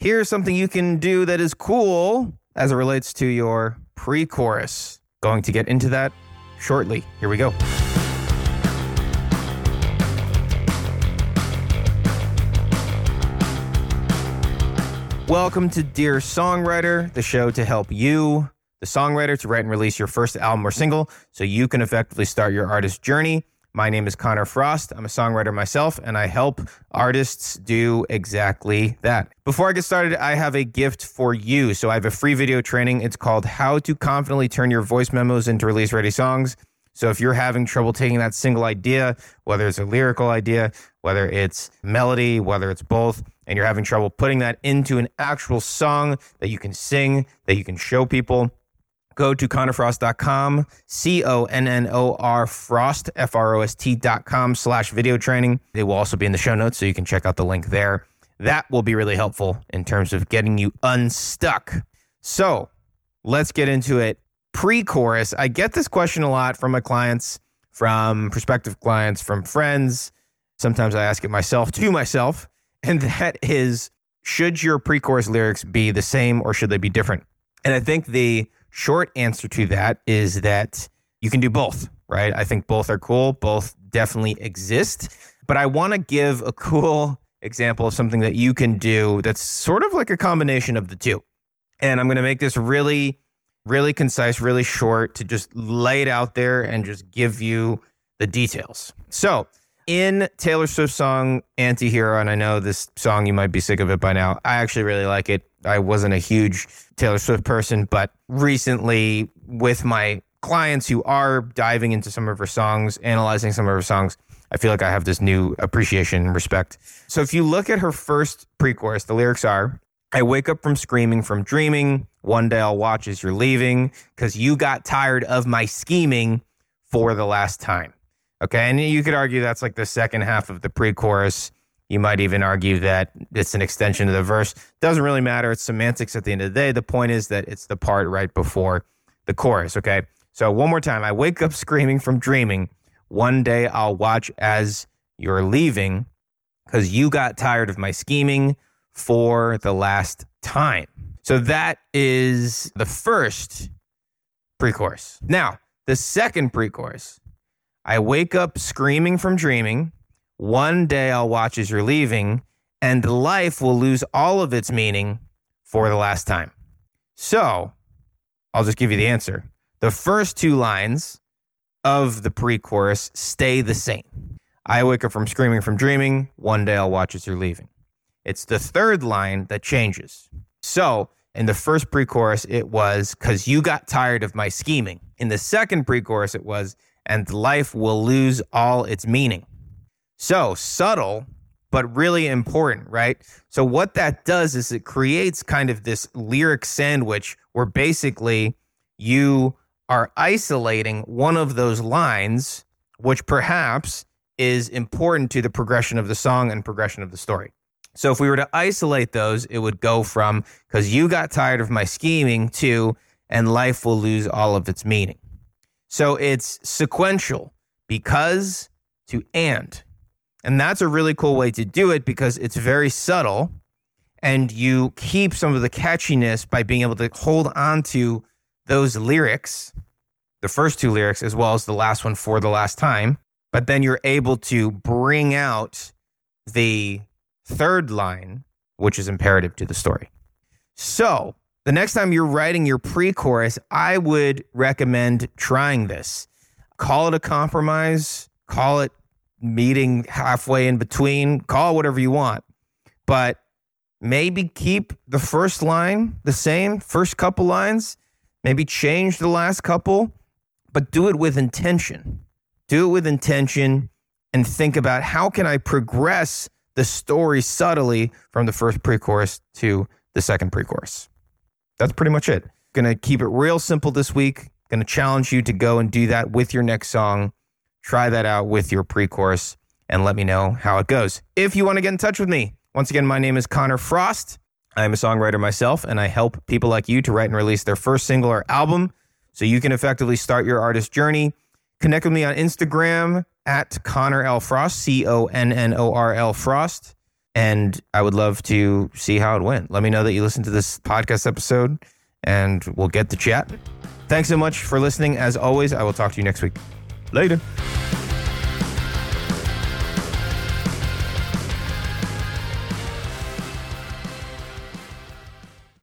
here's something you can do that is cool as it relates to your pre chorus. Going to get into that shortly. Here we go. Welcome to Dear Songwriter, the show to help you, the songwriter, to write and release your first album or single so you can effectively start your artist journey. My name is Connor Frost. I'm a songwriter myself, and I help artists do exactly that. Before I get started, I have a gift for you. So I have a free video training. It's called How to Confidently Turn Your Voice Memos into Release Ready Songs. So if you're having trouble taking that single idea, whether it's a lyrical idea, whether it's melody, whether it's both, and you're having trouble putting that into an actual song that you can sing, that you can show people, go to connorfrost.com, C O N N O R Frost, F R O S T.com slash video training. It will also be in the show notes, so you can check out the link there. That will be really helpful in terms of getting you unstuck. So let's get into it. Pre chorus, I get this question a lot from my clients, from prospective clients, from friends. Sometimes I ask it myself to myself, and that is should your pre chorus lyrics be the same or should they be different? And I think the short answer to mm-hmm. that is that you can do both, right? I think both are cool, both definitely exist. But I want to give a cool example of something that you can do that's sort of like a combination of the two. And I'm going to make this really really concise, really short to just lay it out there and just give you the details. So, in Taylor Swift's song Antihero, and I know this song, you might be sick of it by now. I actually really like it. I wasn't a huge Taylor Swift person, but recently with my clients who are diving into some of her songs, analyzing some of her songs, I feel like I have this new appreciation and respect. So if you look at her first pre chorus, the lyrics are I wake up from screaming from dreaming. One day I'll watch as you're leaving because you got tired of my scheming for the last time. Okay. And you could argue that's like the second half of the pre chorus. You might even argue that it's an extension of the verse. Doesn't really matter. It's semantics at the end of the day. The point is that it's the part right before the chorus. Okay. So one more time. I wake up screaming from dreaming. One day I'll watch as you're leaving because you got tired of my scheming for the last time. So that is the first pre chorus. Now, the second pre chorus I wake up screaming from dreaming. One day I'll watch as you're leaving, and life will lose all of its meaning for the last time. So I'll just give you the answer. The first two lines of the pre chorus stay the same. I wake up from screaming from dreaming. One day I'll watch as you're leaving. It's the third line that changes. So in the first pre chorus, it was because you got tired of my scheming. In the second pre chorus, it was, and life will lose all its meaning. So subtle, but really important, right? So what that does is it creates kind of this lyric sandwich where basically you are isolating one of those lines, which perhaps is important to the progression of the song and progression of the story. So if we were to isolate those, it would go from because you got tired of my scheming to and life will lose all of its meaning. So it's sequential because to and. And that's a really cool way to do it because it's very subtle and you keep some of the catchiness by being able to hold on to those lyrics, the first two lyrics, as well as the last one for the last time. But then you're able to bring out the third line, which is imperative to the story. So, the next time you're writing your pre chorus, I would recommend trying this. Call it a compromise, call it meeting halfway in between, call whatever you want. But maybe keep the first line the same, first couple lines, maybe change the last couple, but do it with intention. Do it with intention and think about how can I progress the story subtly from the first pre chorus to the second pre chorus. That's pretty much it. Gonna keep it real simple this week. Gonna challenge you to go and do that with your next song. Try that out with your pre chorus and let me know how it goes. If you want to get in touch with me, once again, my name is Connor Frost. I'm a songwriter myself, and I help people like you to write and release their first single or album so you can effectively start your artist journey. Connect with me on Instagram at Connor L. Frost, C O N N O R L Frost. and I would love to see how it went. Let me know that you listened to this podcast episode, and we'll get the chat. Thanks so much for listening. As always, I will talk to you next week. Later.